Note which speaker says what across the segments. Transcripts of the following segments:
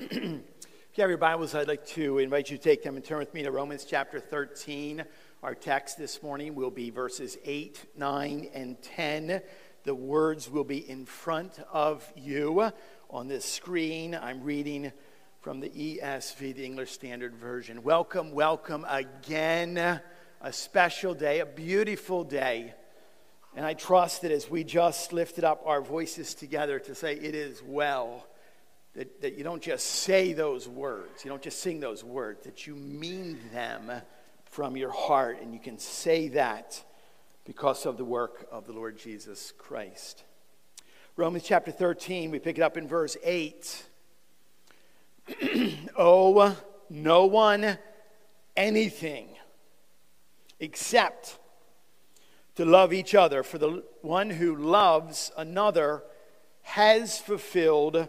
Speaker 1: if you have your Bibles, I'd like to invite you to take them and turn with me to Romans chapter 13. Our text this morning will be verses 8, 9, and 10. The words will be in front of you on this screen. I'm reading from the ESV, the English Standard Version. Welcome, welcome again. A special day, a beautiful day. And I trust that as we just lifted up our voices together to say, It is well, that, that you don't just say those words, you don't just sing those words, that you mean them from your heart. And you can say that because of the work of the Lord Jesus Christ. Romans chapter 13, we pick it up in verse 8. oh, no one anything except to love each other, for the one who loves another has fulfilled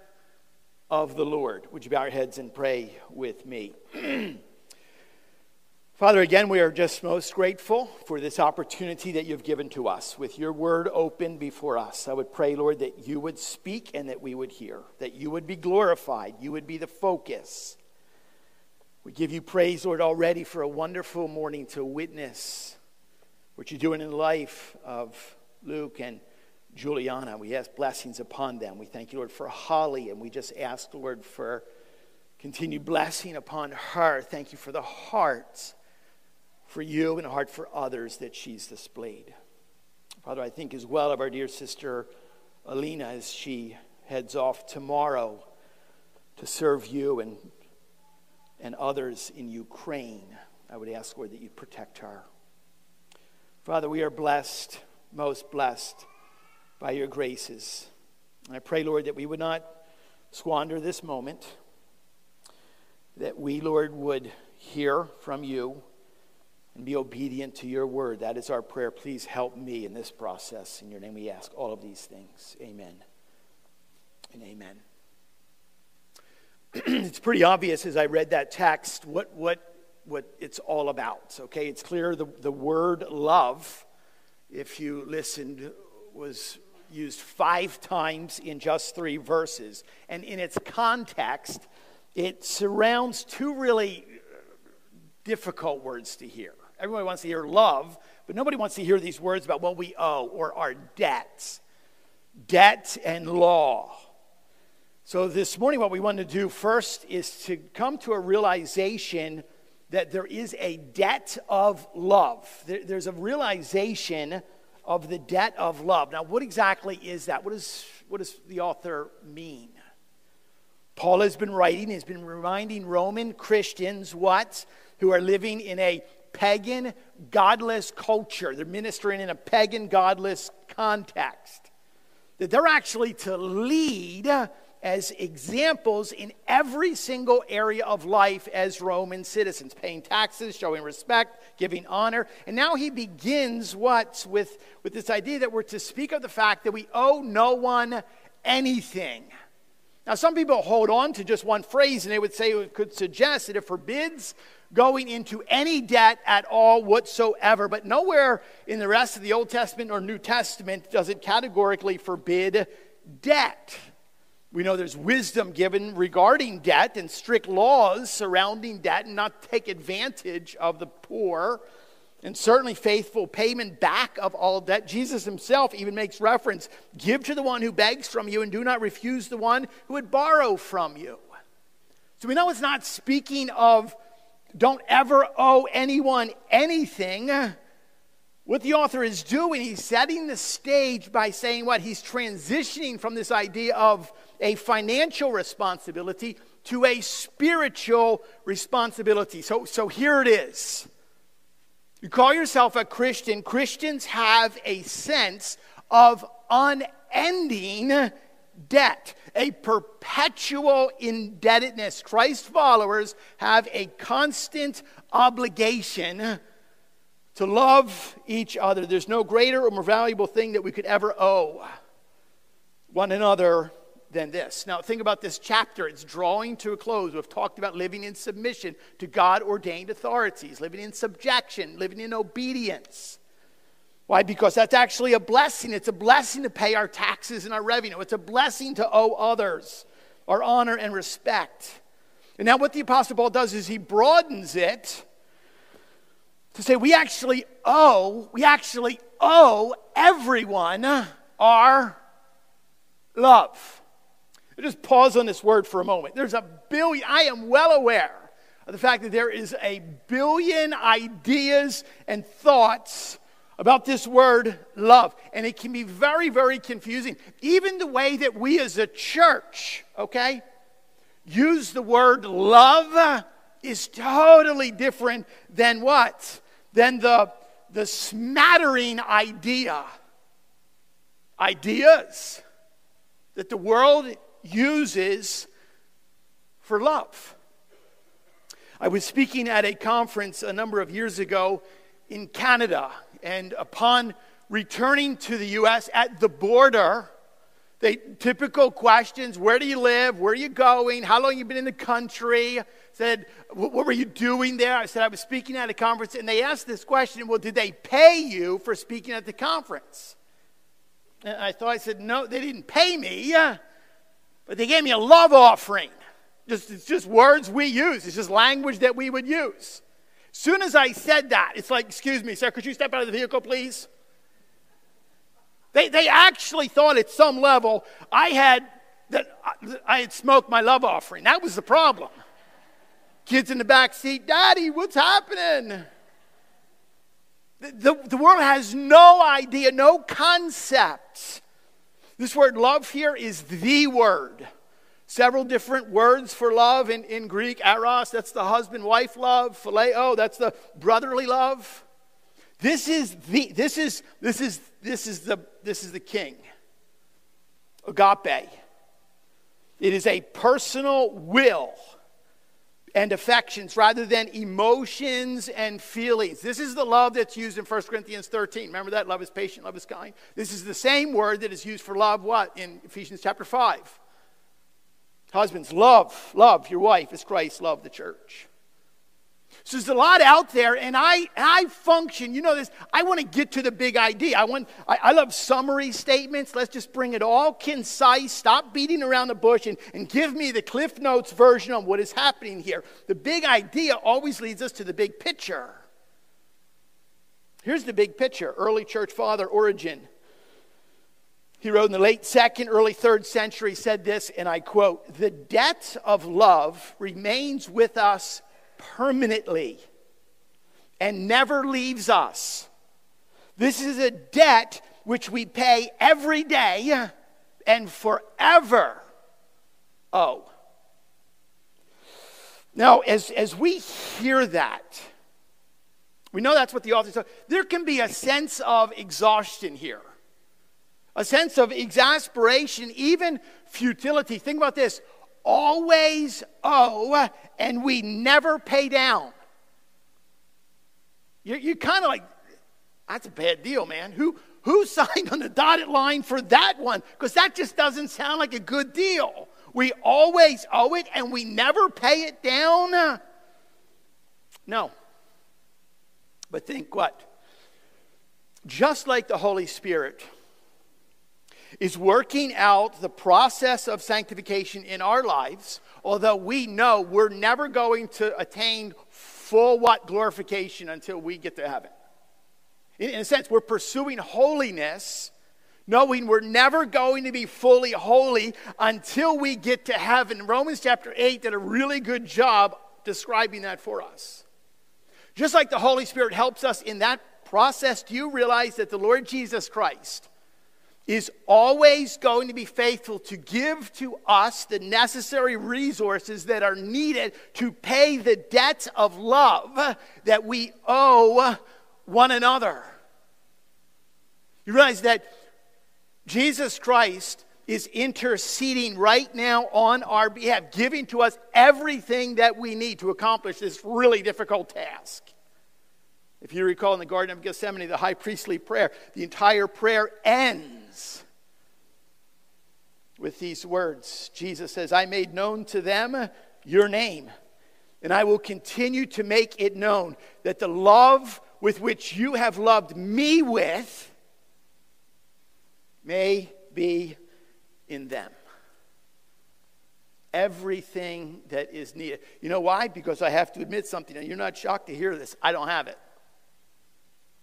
Speaker 1: of the Lord. Would you bow your heads and pray with me? Father, again, we are just most grateful for this opportunity that you've given to us with your word open before us. I would pray, Lord, that you would speak and that we would hear, that you would be glorified, you would be the focus. We give you praise, Lord, already for a wonderful morning to witness what you're doing in the life of Luke and Juliana. We ask blessings upon them. We thank you, Lord, for Holly, and we just ask, Lord, for continued blessing upon her. Thank you for the heart for you and a heart for others that she's displayed. Father, I think as well of our dear sister Alina as she heads off tomorrow to serve you and, and others in Ukraine. I would ask, Lord, that you protect her. Father, we are blessed, most blessed by your graces. And I pray, Lord, that we would not squander this moment, that we, Lord, would hear from you and be obedient to your word. That is our prayer. Please help me in this process. In your name we ask all of these things. Amen and amen. it's pretty obvious as I read that text what, what, what it's all about. Okay, it's clear the, the word love, if you listened, was used five times in just three verses. And in its context, it surrounds two really difficult words to hear. Everybody wants to hear love, but nobody wants to hear these words about what we owe or our debts. Debt and law. So, this morning, what we want to do first is to come to a realization that there is a debt of love. There's a realization of the debt of love. Now, what exactly is that? What, is, what does the author mean? Paul has been writing, he's been reminding Roman Christians what? Who are living in a pagan, godless culture. They're ministering in a pagan, godless context. That they're actually to lead as examples in every single area of life as Roman citizens, paying taxes, showing respect, giving honor. And now he begins what? With, with this idea that we're to speak of the fact that we owe no one anything. Now, some people hold on to just one phrase and they would say it could suggest that it forbids going into any debt at all whatsoever. But nowhere in the rest of the Old Testament or New Testament does it categorically forbid debt. We know there's wisdom given regarding debt and strict laws surrounding debt and not take advantage of the poor. And certainly faithful payment back of all debt. Jesus himself even makes reference give to the one who begs from you and do not refuse the one who would borrow from you. So we know it's not speaking of don't ever owe anyone anything. What the author is doing, he's setting the stage by saying what? He's transitioning from this idea of a financial responsibility to a spiritual responsibility. So, so here it is. You call yourself a Christian. Christians have a sense of unending debt, a perpetual indebtedness. Christ followers have a constant obligation to love each other. There's no greater or more valuable thing that we could ever owe one another than this. Now, think about this chapter. It's drawing to a close. We've talked about living in submission to God ordained authorities, living in subjection, living in obedience. Why? Because that's actually a blessing. It's a blessing to pay our taxes and our revenue, it's a blessing to owe others our honor and respect. And now, what the Apostle Paul does is he broadens it to say we actually owe, we actually owe everyone our love. Just pause on this word for a moment. There's a billion, I am well aware of the fact that there is a billion ideas and thoughts about this word love. And it can be very, very confusing. Even the way that we as a church, okay, use the word love is totally different than what? Than the, the smattering idea. Ideas that the world uses for love. I was speaking at a conference a number of years ago in Canada, and upon returning to the U.S. at the border, they typical questions: Where do you live? Where are you going? How long you been in the country? Said, what were you doing there? I said I was speaking at a conference, and they asked this question: Well, did they pay you for speaking at the conference? And I thought I said, No, they didn't pay me. But they gave me a love offering. Just, it's just words we use, it's just language that we would use. As soon as I said that, it's like, excuse me, sir, could you step out of the vehicle, please? They, they actually thought at some level I had that I had smoked my love offering. That was the problem. Kids in the back seat, Daddy, what's happening? The, the, the world has no idea, no concept this word love here is the word. Several different words for love in, in Greek. Eros, that's the husband wife love. Phileo, that's the brotherly love. This is the this is this is this is the this is the king. Agape. It is a personal will and affections rather than emotions and feelings. This is the love that's used in 1 Corinthians 13. Remember that? Love is patient, love is kind. This is the same word that is used for love, what? In Ephesians chapter 5. Husbands, love, love your wife as Christ loved the church. So there's a lot out there, and I, I function, you know this, I want to get to the big idea. I, want, I, I love summary statements. Let's just bring it all concise, stop beating around the bush, and, and give me the Cliff Notes version on what is happening here. The big idea always leads us to the big picture. Here's the big picture early church father Origen. He wrote in the late second, early third century, said this, and I quote The debt of love remains with us permanently and never leaves us. This is a debt which we pay every day and forever owe. Now, as, as we hear that, we know that's what the author said. There can be a sense of exhaustion here, a sense of exasperation, even futility. Think about this always owe and we never pay down. You're, you're kind of like, that's a bad deal, man. Who, who signed on the dotted line for that one? Because that just doesn't sound like a good deal. We always owe it and we never pay it down. No. But think what? Just like the Holy Spirit is working out the process of sanctification in our lives, although we know we're never going to attain full what glorification until we get to heaven. In, in a sense, we're pursuing holiness, knowing we're never going to be fully holy until we get to heaven. Romans chapter 8 did a really good job describing that for us. Just like the Holy Spirit helps us in that process, do you realize that the Lord Jesus Christ is always going to be faithful to give to us the necessary resources that are needed to pay the debts of love that we owe one another. You realize that Jesus Christ is interceding right now on our behalf, giving to us everything that we need to accomplish this really difficult task. If you recall in the Garden of Gethsemane, the high priestly prayer, the entire prayer ends with these words Jesus says, I made known to them your name, and I will continue to make it known that the love with which you have loved me with may be in them. Everything that is needed. You know why? Because I have to admit something, and you're not shocked to hear this. I don't have it.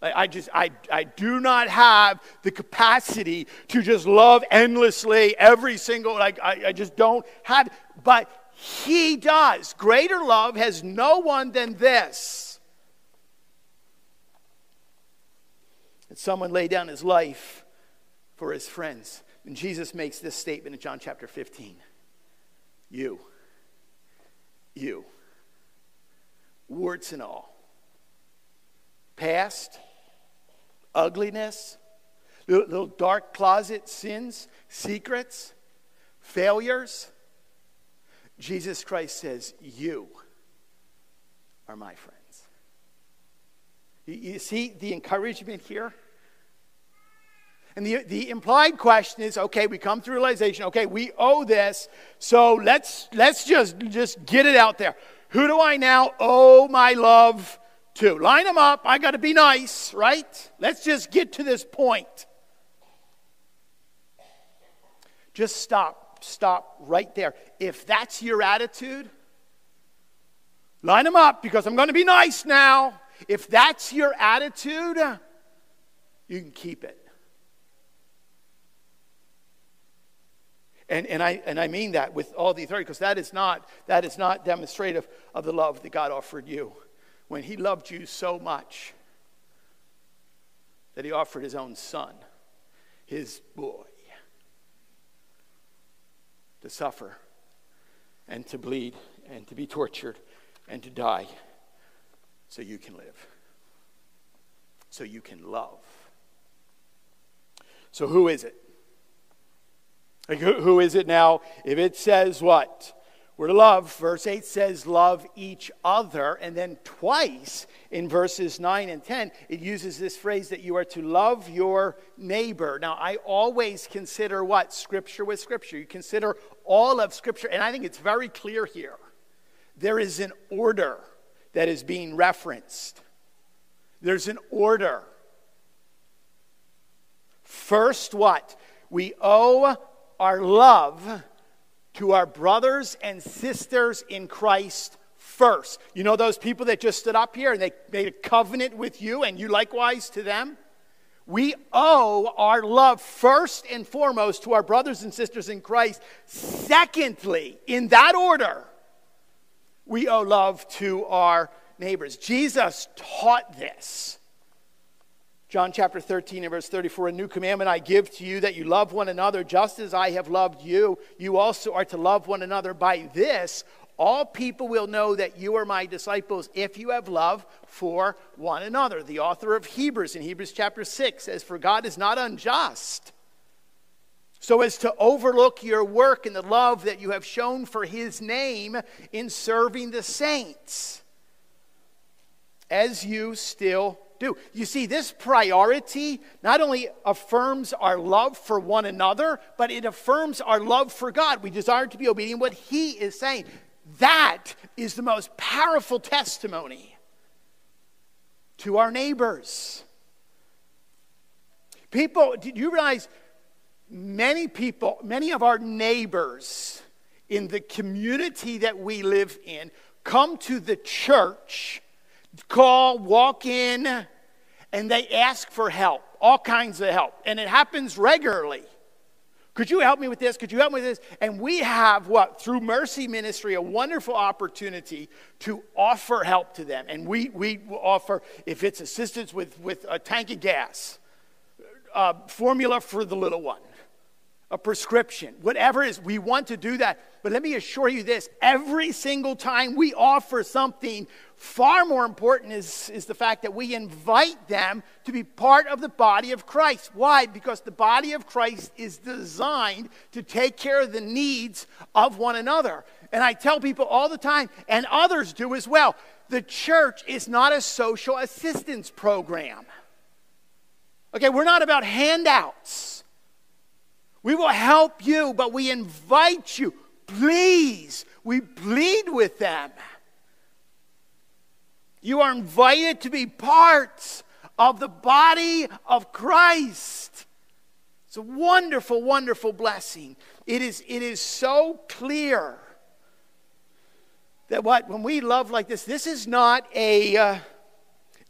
Speaker 1: I just, I, I do not have the capacity to just love endlessly every single, like, I, I just don't have, but he does. Greater love has no one than this. That someone lay down his life for his friends. And Jesus makes this statement in John chapter 15 You, you, warts and all, past, ugliness, little dark closet sins, secrets, failures. Jesus Christ says, You are my friends. You see the encouragement here? And the, the implied question is okay, we come to realization, okay, we owe this, so let's, let's just, just get it out there. Who do I now owe my love to? Line them up. I got to be nice, right? Let's just get to this point. Just stop, stop right there. If that's your attitude, line them up because I'm going to be nice now. If that's your attitude, you can keep it. And, and, I, and I mean that with all the authority because that is not, that is not demonstrative of the love that God offered you. When He loved you so much that He offered His own Son, His boy, to suffer and to bleed and to be tortured and to die so you can live, so you can love. So, who is it? Like, who, who is it now? If it says what? We're to love. Verse 8 says, love each other. And then twice in verses 9 and 10, it uses this phrase that you are to love your neighbor. Now, I always consider what? Scripture with Scripture. You consider all of Scripture. And I think it's very clear here. There is an order that is being referenced. There's an order. First, what? We owe our love to our brothers and sisters in Christ first. You know those people that just stood up here and they made a covenant with you and you likewise to them? We owe our love first and foremost to our brothers and sisters in Christ. Secondly, in that order, we owe love to our neighbors. Jesus taught this. John chapter 13 and verse 34 A new commandment I give to you that you love one another just as I have loved you. You also are to love one another. By this, all people will know that you are my disciples if you have love for one another. The author of Hebrews in Hebrews chapter 6 says, For God is not unjust so as to overlook your work and the love that you have shown for his name in serving the saints, as you still do. You see, this priority not only affirms our love for one another, but it affirms our love for God. We desire to be obedient what He is saying. That is the most powerful testimony to our neighbors. People, did you realize many people, many of our neighbors in the community that we live in come to the church call, walk in, and they ask for help, all kinds of help. And it happens regularly. Could you help me with this? Could you help me with this? And we have what? Through Mercy Ministry, a wonderful opportunity to offer help to them. And we, we offer, if it's assistance with, with a tank of gas, uh, formula for the little one, a prescription, whatever it is, we want to do that. But let me assure you this every single time we offer something, far more important is, is the fact that we invite them to be part of the body of Christ. Why? Because the body of Christ is designed to take care of the needs of one another. And I tell people all the time, and others do as well, the church is not a social assistance program. Okay, we're not about handouts. We will help you, but we invite you. Please, we plead with them. You are invited to be parts of the body of Christ. It's a wonderful, wonderful blessing. It is, it is so clear that what when we love like this, this is not a, uh,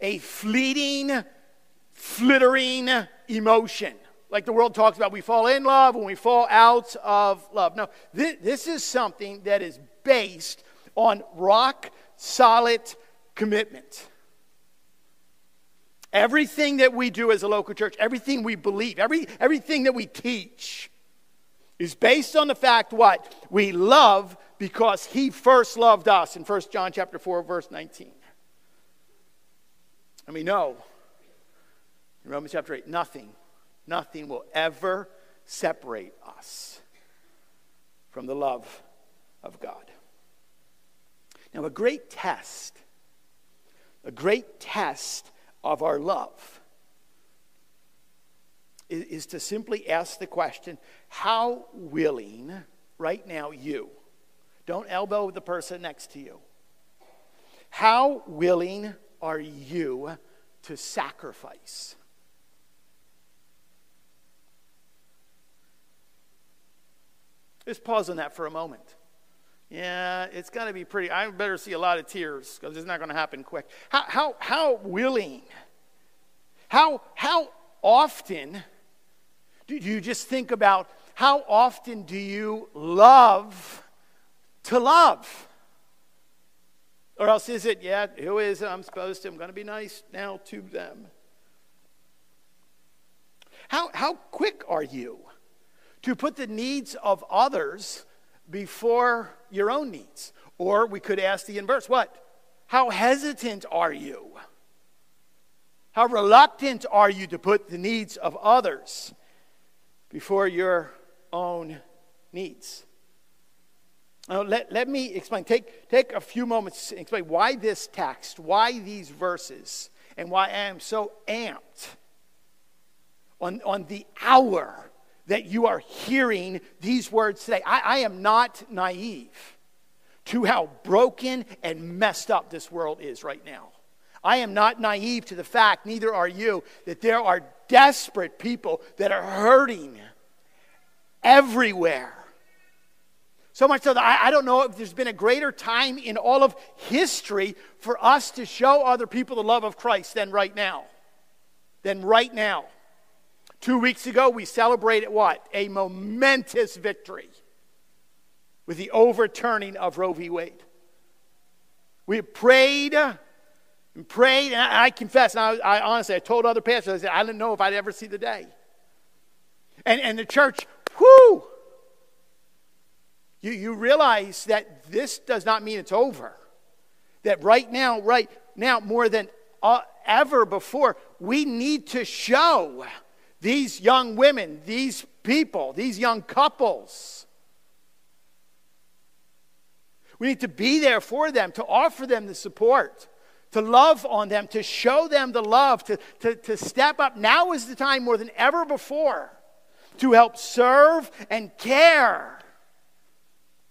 Speaker 1: a fleeting, flittering emotion like the world talks about, we fall in love when we fall out of love. No, this, this is something that is based on rock solid commitment. Everything that we do as a local church, everything we believe, every, everything that we teach is based on the fact what? We love because he first loved us in 1 John chapter 4 verse 19. And we know in Romans chapter 8 nothing Nothing will ever separate us from the love of God. Now, a great test, a great test of our love is, is to simply ask the question how willing right now you, don't elbow the person next to you, how willing are you to sacrifice? Just pause on that for a moment. Yeah, it's going to be pretty. I better see a lot of tears because it's not going to happen quick. How, how, how willing, how, how often do you just think about how often do you love to love? Or else is it, yeah, who is it? I'm supposed to, I'm going to be nice now to them. How, how quick are you to put the needs of others before your own needs. Or we could ask the inverse what? How hesitant are you? How reluctant are you to put the needs of others before your own needs? Now, let, let me explain. Take, take a few moments to explain why this text, why these verses, and why I am so amped on, on the hour that you are hearing these words today. I, I am not naive to how broken and messed up this world is right now. I am not naive to the fact, neither are you, that there are desperate people that are hurting everywhere. So much so that I, I, don't know if there's been a greater time in all of history for us to show other people the love of Christ than right now. Than right now. Two weeks ago, we celebrated what? A momentous victory with the overturning of Roe v. Wade. We prayed and prayed, and I, I confess, and I, I, honestly, I told other pastors, I said, I didn't know if I'd ever see the day. And, and the church, whoo! You, you realize that this does not mean it's over. That right now, right now, more than uh, ever before, we need to show these young women, these people, these young couples. We need to be there for them, to offer them the support, to love on them, to show them the love, to, to, to step up. Now is the time more than ever before to help serve and care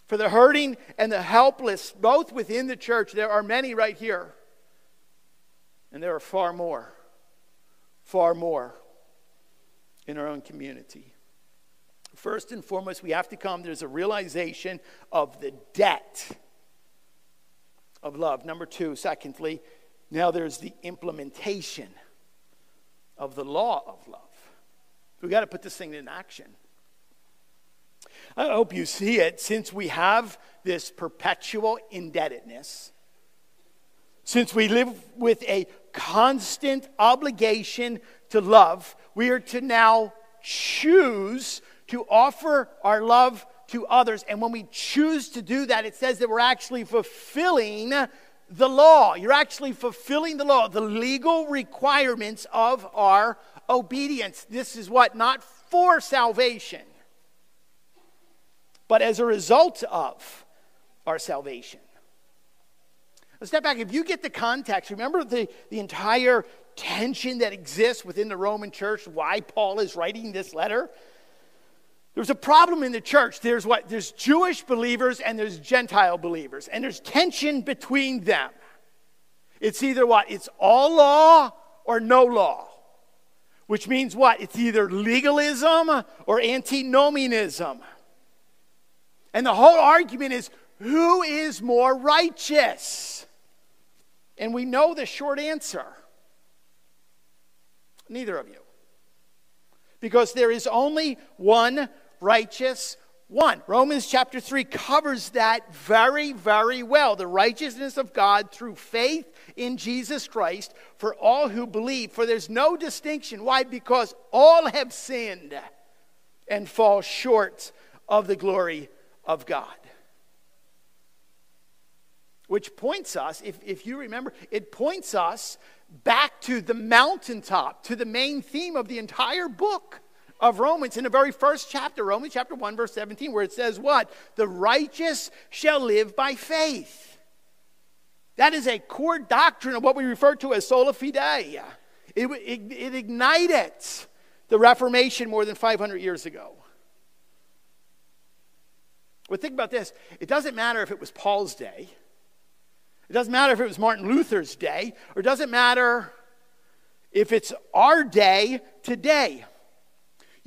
Speaker 1: for the hurting and the helpless, both within the church. There are many right here, and there are far more, far more in our own community. First and foremost, we have to come, there's a realization of the debt of love. Number two, secondly, now there's the implementation of the law of love. We've got to put this thing in action. I hope you see it since we have this perpetual indebtedness, since we live with a constant obligation to love, we are to now choose to offer our love to others. And when we choose to do that, it says that we're actually fulfilling the law. You're actually fulfilling the law, the legal requirements of our obedience. This is what? Not for salvation, but as a result of our salvation. Let's step back. If you get the context, remember the, the entire tension that exists within the Roman church, why Paul is writing this letter? There's a problem in the church. There's what? There's Jewish believers and there's Gentile believers, and there's tension between them. It's either what? It's all law or no law. Which means what? It's either legalism or antinomianism. And the whole argument is who is more righteous? And we know the short answer neither of you. Because there is only one righteous one. Romans chapter 3 covers that very, very well. The righteousness of God through faith in Jesus Christ for all who believe. For there's no distinction. Why? Because all have sinned and fall short of the glory of God. Which points us, if, if you remember, it points us back to the mountaintop, to the main theme of the entire book of Romans in the very first chapter, Romans chapter 1, verse 17, where it says, What? The righteous shall live by faith. That is a core doctrine of what we refer to as sola fide. It, it, it ignited the Reformation more than 500 years ago. But think about this it doesn't matter if it was Paul's day, it doesn't matter if it was Martin Luther's day, or it doesn't matter if it's our day today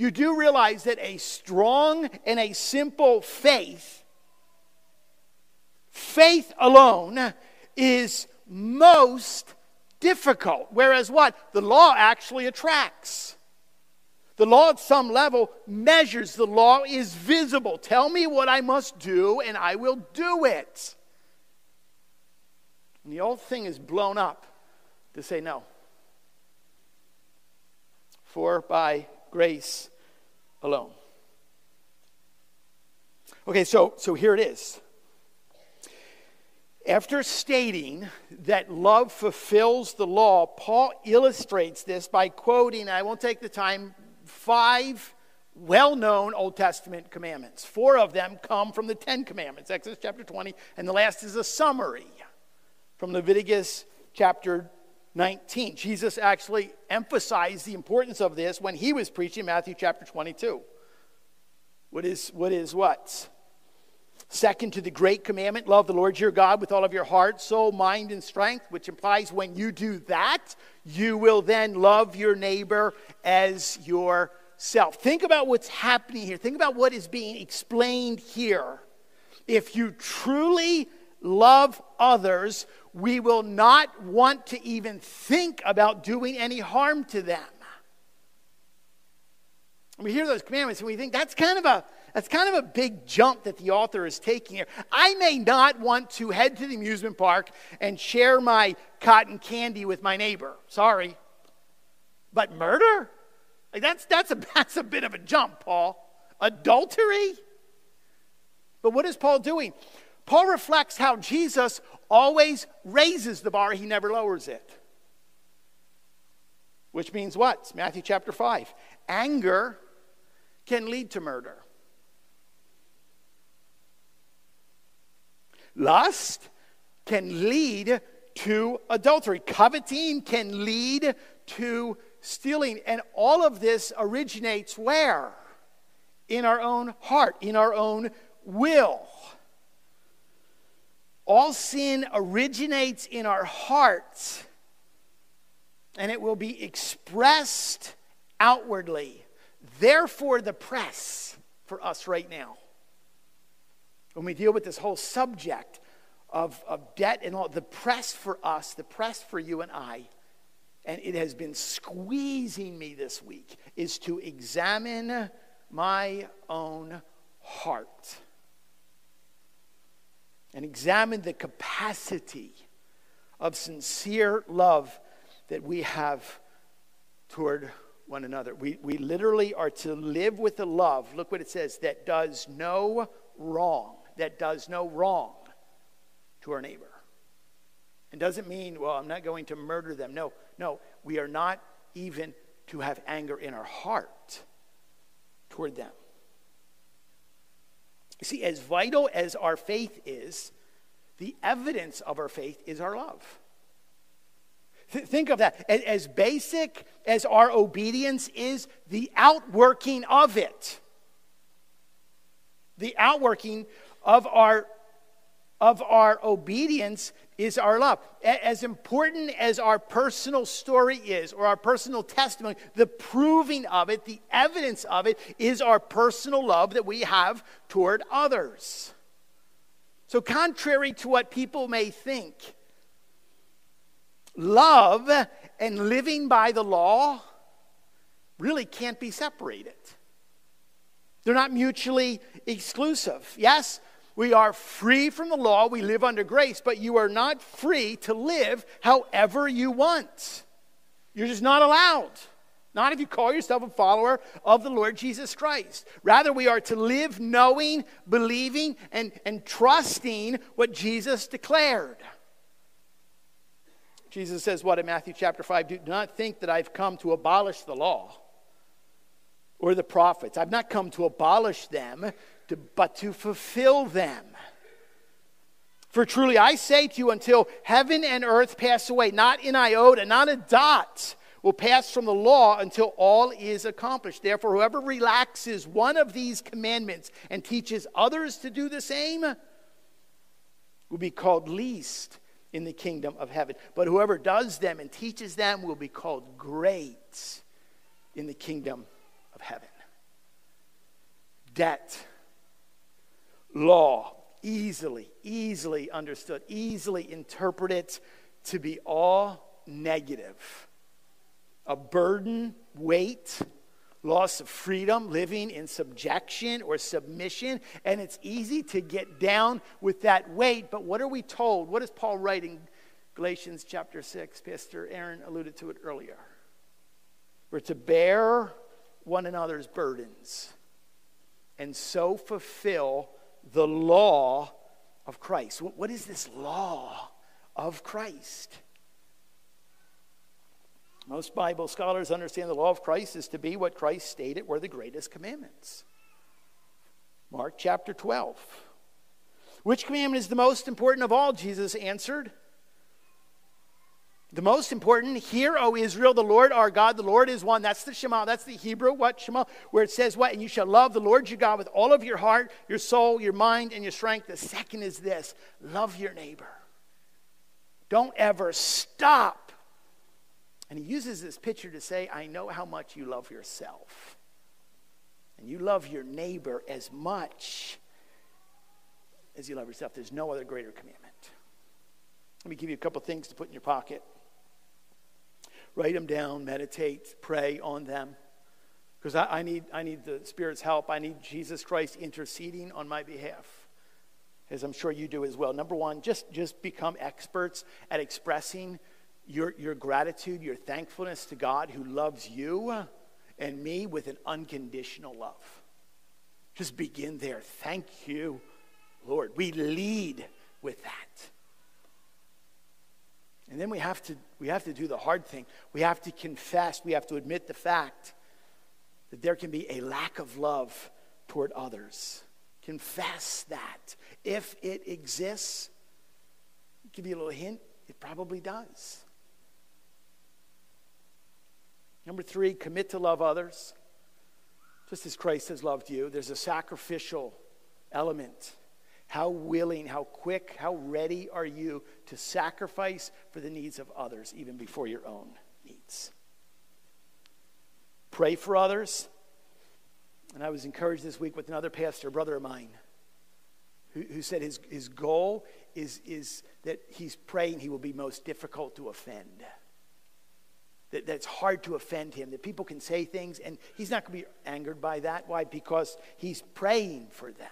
Speaker 1: you do realize that a strong and a simple faith, faith alone, is most difficult. Whereas what? The law actually attracts. The law, at some level, measures. The law is visible. Tell me what I must do, and I will do it. And the old thing is blown up to say no. For by grace alone. Okay, so, so here it is. After stating that love fulfills the law, Paul illustrates this by quoting, I won't take the time, five well known Old Testament commandments. Four of them come from the Ten Commandments, Exodus chapter 20, and the last is a summary from Leviticus chapter 19. Jesus actually emphasized the importance of this when he was preaching Matthew chapter 22. What is what? Is what? Second to the great commandment, love the Lord your God with all of your heart, soul, mind, and strength, which implies when you do that, you will then love your neighbor as yourself. Think about what's happening here. Think about what is being explained here. If you truly love others, we will not want to even think about doing any harm to them. We hear those commandments and we think that's kind of a that's kind of a big jump that the author is taking here. I may not want to head to the amusement park and share my cotton candy with my neighbor. Sorry. But murder? Like that's that's a that's a bit of a jump, Paul. Adultery? But what is Paul doing? Paul reflects how Jesus always raises the bar, he never lowers it. Which means what? It's Matthew chapter 5. Anger can lead to murder. Lust can lead to adultery. Coveting can lead to stealing. And all of this originates where? In our own heart, in our own will. All sin originates in our hearts and it will be expressed outwardly. Therefore, the press for us right now. When we deal with this whole subject of, of debt and all, the press for us, the press for you and I, and it has been squeezing me this week, is to examine my own heart and examine the capacity of sincere love that we have toward one another. We, we literally are to live with a love, look what it says, that does no wrong, that does no wrong to our neighbor. It doesn't mean, well, I'm not going to murder them. No, no, we are not even to have anger in our heart toward them. See, as vital as our faith is, the evidence of our faith is our love. Th- think of that. As basic as our obedience is, the outworking of it, the outworking of our of our obedience is our love. As important as our personal story is, or our personal testimony, the proving of it, the evidence of it, is our personal love that we have toward others. So, contrary to what people may think, love and living by the law really can't be separated. They're not mutually exclusive. Yes, we are free from the law, we live under grace, but you are not free to live however you want. You're just not allowed. Not if you call yourself a follower of the Lord Jesus Christ. Rather, we are to live knowing, believing, and, and trusting what Jesus declared. Jesus says, What in Matthew chapter 5? Do not think that I've come to abolish the law or the prophets. I've not come to abolish them, to, but to fulfill them. For truly I say to you, until heaven and earth pass away, not an iota, not a dot will pass from the law until all is accomplished. Therefore, whoever relaxes one of these commandments and teaches others to do the same will be called least in the kingdom of heaven. But whoever does them and teaches them will be called great in the kingdom of heaven. Debt, law, easily, easily understood, easily interpreted to be all negative. A burden, weight, loss of freedom, living in subjection or submission, and it's easy to get down with that weight. But what are we told? What is Paul writing? Galatians chapter 6. Pastor Aaron alluded to it earlier. We're to bear one another's burdens and so fulfill the law of Christ. What is this law of Christ? Most Bible scholars understand the law of Christ is to be what Christ stated were the greatest commandments. Mark chapter 12. Which commandment is the most important of all? Jesus answered. The most important, hear, O Israel, the Lord our God, the Lord is one. That's the Shema. That's the Hebrew, what Shema, where it says what? And you shall love the Lord your God with all of your heart, your soul, your mind, and your strength. The second is this love your neighbor. Don't ever stop. And he uses this picture to say, I know how much you love yourself. And you love your neighbor as much as you love yourself. There's no other greater commandment. Let me give you a couple things to put in your pocket. Write them down, meditate, pray on them. Because I, I, need, I need the Spirit's help. I need Jesus Christ interceding on my behalf, as I'm sure you do as well. Number one, just, just become experts at expressing your, your gratitude, your thankfulness to God who loves you and me with an unconditional love. Just begin there. Thank you, Lord. We lead with that. And then we have to we have to do the hard thing. We have to confess, we have to admit the fact that there can be a lack of love toward others. Confess that. If it exists, give you a little hint, it probably does. Number three, commit to love others just as Christ has loved you. There's a sacrificial element how willing, how quick, how ready are you to sacrifice for the needs of others, even before your own needs? Pray for others. And I was encouraged this week with another pastor, brother of mine, who, who said his, his goal is, is that he's praying he will be most difficult to offend. That, that it's hard to offend him, that people can say things and he's not going to be angered by that. Why? Because he's praying for them.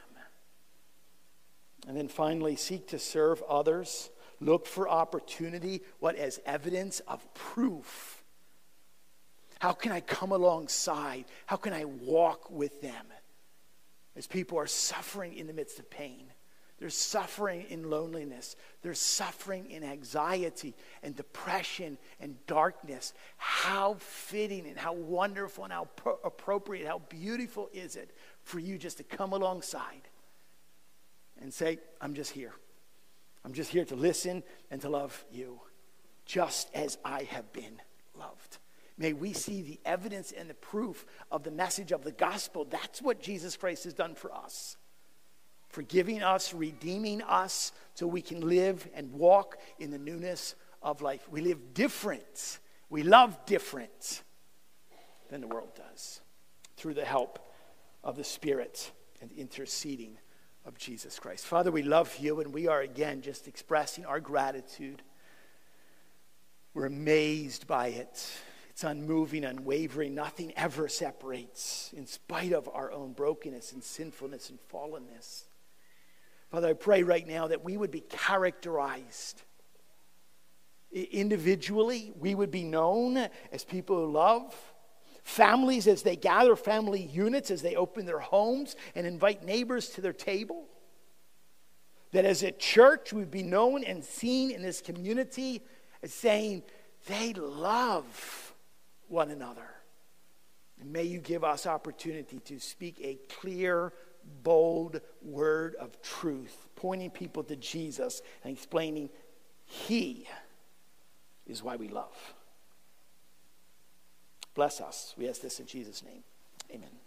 Speaker 1: And then finally, seek to serve others. Look for opportunity, what as evidence of proof How can I come alongside? How can I walk with them as people are suffering in the midst of pain? They're suffering in loneliness. They're suffering in anxiety and depression and darkness. How fitting and how wonderful and how pro- appropriate, how beautiful is it for you just to come alongside and say, I'm just here. I'm just here to listen and to love you, just as I have been loved. May we see the evidence and the proof of the message of the gospel. That's what Jesus Christ has done for us forgiving us, redeeming us, so we can live and walk in the newness of life. We live different. We love different than the world does through the help of the Spirit and interceding of Jesus Christ. Father, we love you, and we are again just expressing our gratitude. We're amazed by it. It's unmoving, unwavering. Nothing ever separates, in spite of our own brokenness and sinfulness and fallenness. Father, I pray right now that we would be characterized individually, we would be known as people who love. Families, as they gather family units, as they open their homes and invite neighbors to their table. That as a church, we'd be known and seen in this community as saying, they love one another. And may you give us opportunity to speak a clear, bold word of truth, pointing people to Jesus and explaining He is why we love. Bless us. We ask this in Jesus' name. Amen.